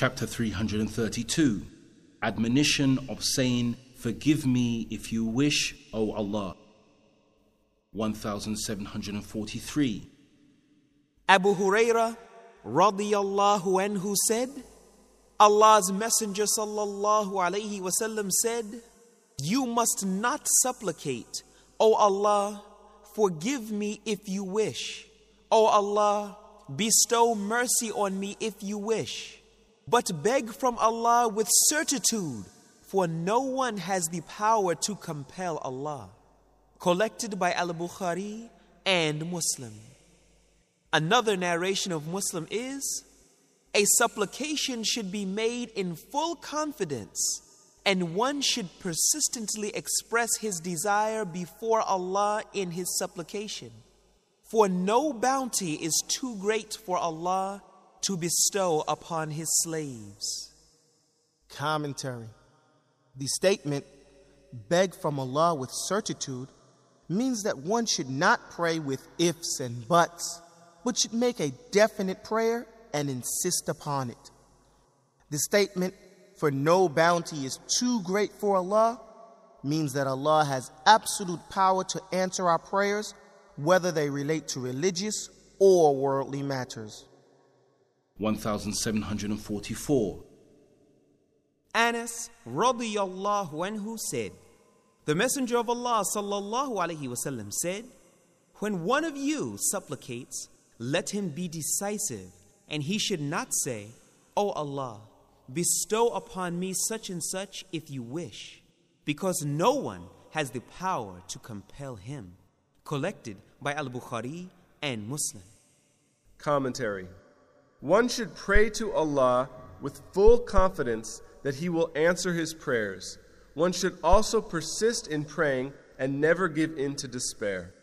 Chapter 332 Admonition of saying, Forgive me if you wish, O Allah. 1743 Abu Huraira radiyallahu anhu said, Allah's Messenger sallallahu alayhi wasallam said, You must not supplicate, O Allah, forgive me if you wish. O Allah, bestow mercy on me if you wish. But beg from Allah with certitude, for no one has the power to compel Allah. Collected by Al Bukhari and Muslim. Another narration of Muslim is a supplication should be made in full confidence, and one should persistently express his desire before Allah in his supplication. For no bounty is too great for Allah to bestow upon His slaves. Commentary The statement, beg from Allah with certitude, means that one should not pray with ifs and buts, but should make a definite prayer and insist upon it. The statement, for no bounty is too great for Allah, means that Allah has absolute power to answer our prayers whether they relate to religious or worldly matters. 1744 Anas radiyallahu anhu said, The Messenger of Allah sallallahu alaihi wasallam said, When one of you supplicates, let him be decisive, and he should not say, O Allah, bestow upon me such and such if you wish, because no one has the power to compel him. Collected by Al Bukhari and Muslim. Commentary One should pray to Allah with full confidence that He will answer his prayers. One should also persist in praying and never give in to despair.